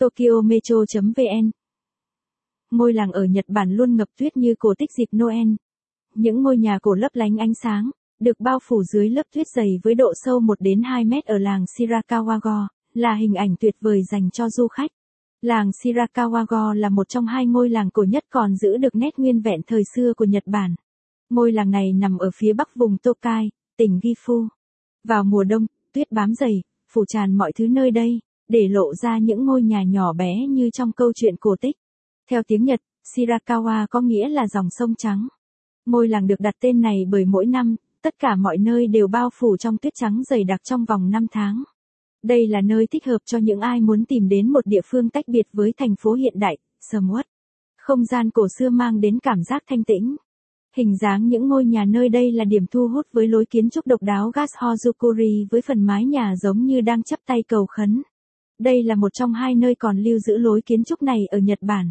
Tokyo Metro.vn Ngôi làng ở Nhật Bản luôn ngập tuyết như cổ tích dịp Noel. Những ngôi nhà cổ lấp lánh ánh sáng, được bao phủ dưới lớp tuyết dày với độ sâu 1 đến 2 mét ở làng Shirakawago, là hình ảnh tuyệt vời dành cho du khách. Làng Shirakawago là một trong hai ngôi làng cổ nhất còn giữ được nét nguyên vẹn thời xưa của Nhật Bản. Ngôi làng này nằm ở phía bắc vùng Tokai, tỉnh Gifu. Vào mùa đông, tuyết bám dày, phủ tràn mọi thứ nơi đây, để lộ ra những ngôi nhà nhỏ bé như trong câu chuyện cổ tích. Theo tiếng Nhật, Shirakawa có nghĩa là dòng sông trắng. Ngôi làng được đặt tên này bởi mỗi năm, tất cả mọi nơi đều bao phủ trong tuyết trắng dày đặc trong vòng 5 tháng. Đây là nơi thích hợp cho những ai muốn tìm đến một địa phương tách biệt với thành phố hiện đại, sầm uất. Không gian cổ xưa mang đến cảm giác thanh tĩnh. Hình dáng những ngôi nhà nơi đây là điểm thu hút với lối kiến trúc độc đáo Gashozukuri với phần mái nhà giống như đang chắp tay cầu khấn. Đây là một trong hai nơi còn lưu giữ lối kiến trúc này ở Nhật Bản.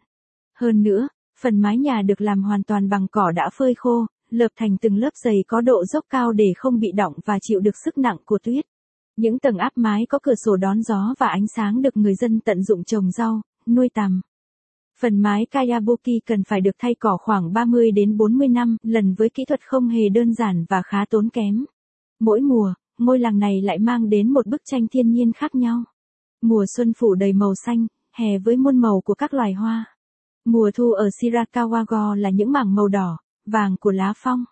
Hơn nữa, phần mái nhà được làm hoàn toàn bằng cỏ đã phơi khô, lợp thành từng lớp dày có độ dốc cao để không bị đọng và chịu được sức nặng của tuyết. Những tầng áp mái có cửa sổ đón gió và ánh sáng được người dân tận dụng trồng rau, nuôi tằm. Phần mái Kayabuki cần phải được thay cỏ khoảng 30 đến 40 năm lần với kỹ thuật không hề đơn giản và khá tốn kém. Mỗi mùa, ngôi làng này lại mang đến một bức tranh thiên nhiên khác nhau. Mùa xuân phủ đầy màu xanh, hè với muôn màu của các loài hoa. Mùa thu ở Shirakawa là những mảng màu đỏ, vàng của lá phong.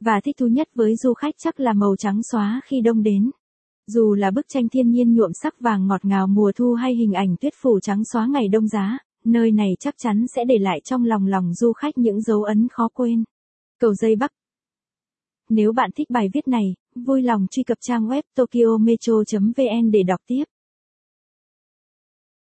Và thích thú nhất với du khách chắc là màu trắng xóa khi đông đến. Dù là bức tranh thiên nhiên nhuộm sắc vàng ngọt ngào mùa thu hay hình ảnh tuyết phủ trắng xóa ngày đông giá, nơi này chắc chắn sẽ để lại trong lòng lòng du khách những dấu ấn khó quên. Cầu dây Bắc Nếu bạn thích bài viết này, vui lòng truy cập trang web tokyometro.vn để đọc tiếp.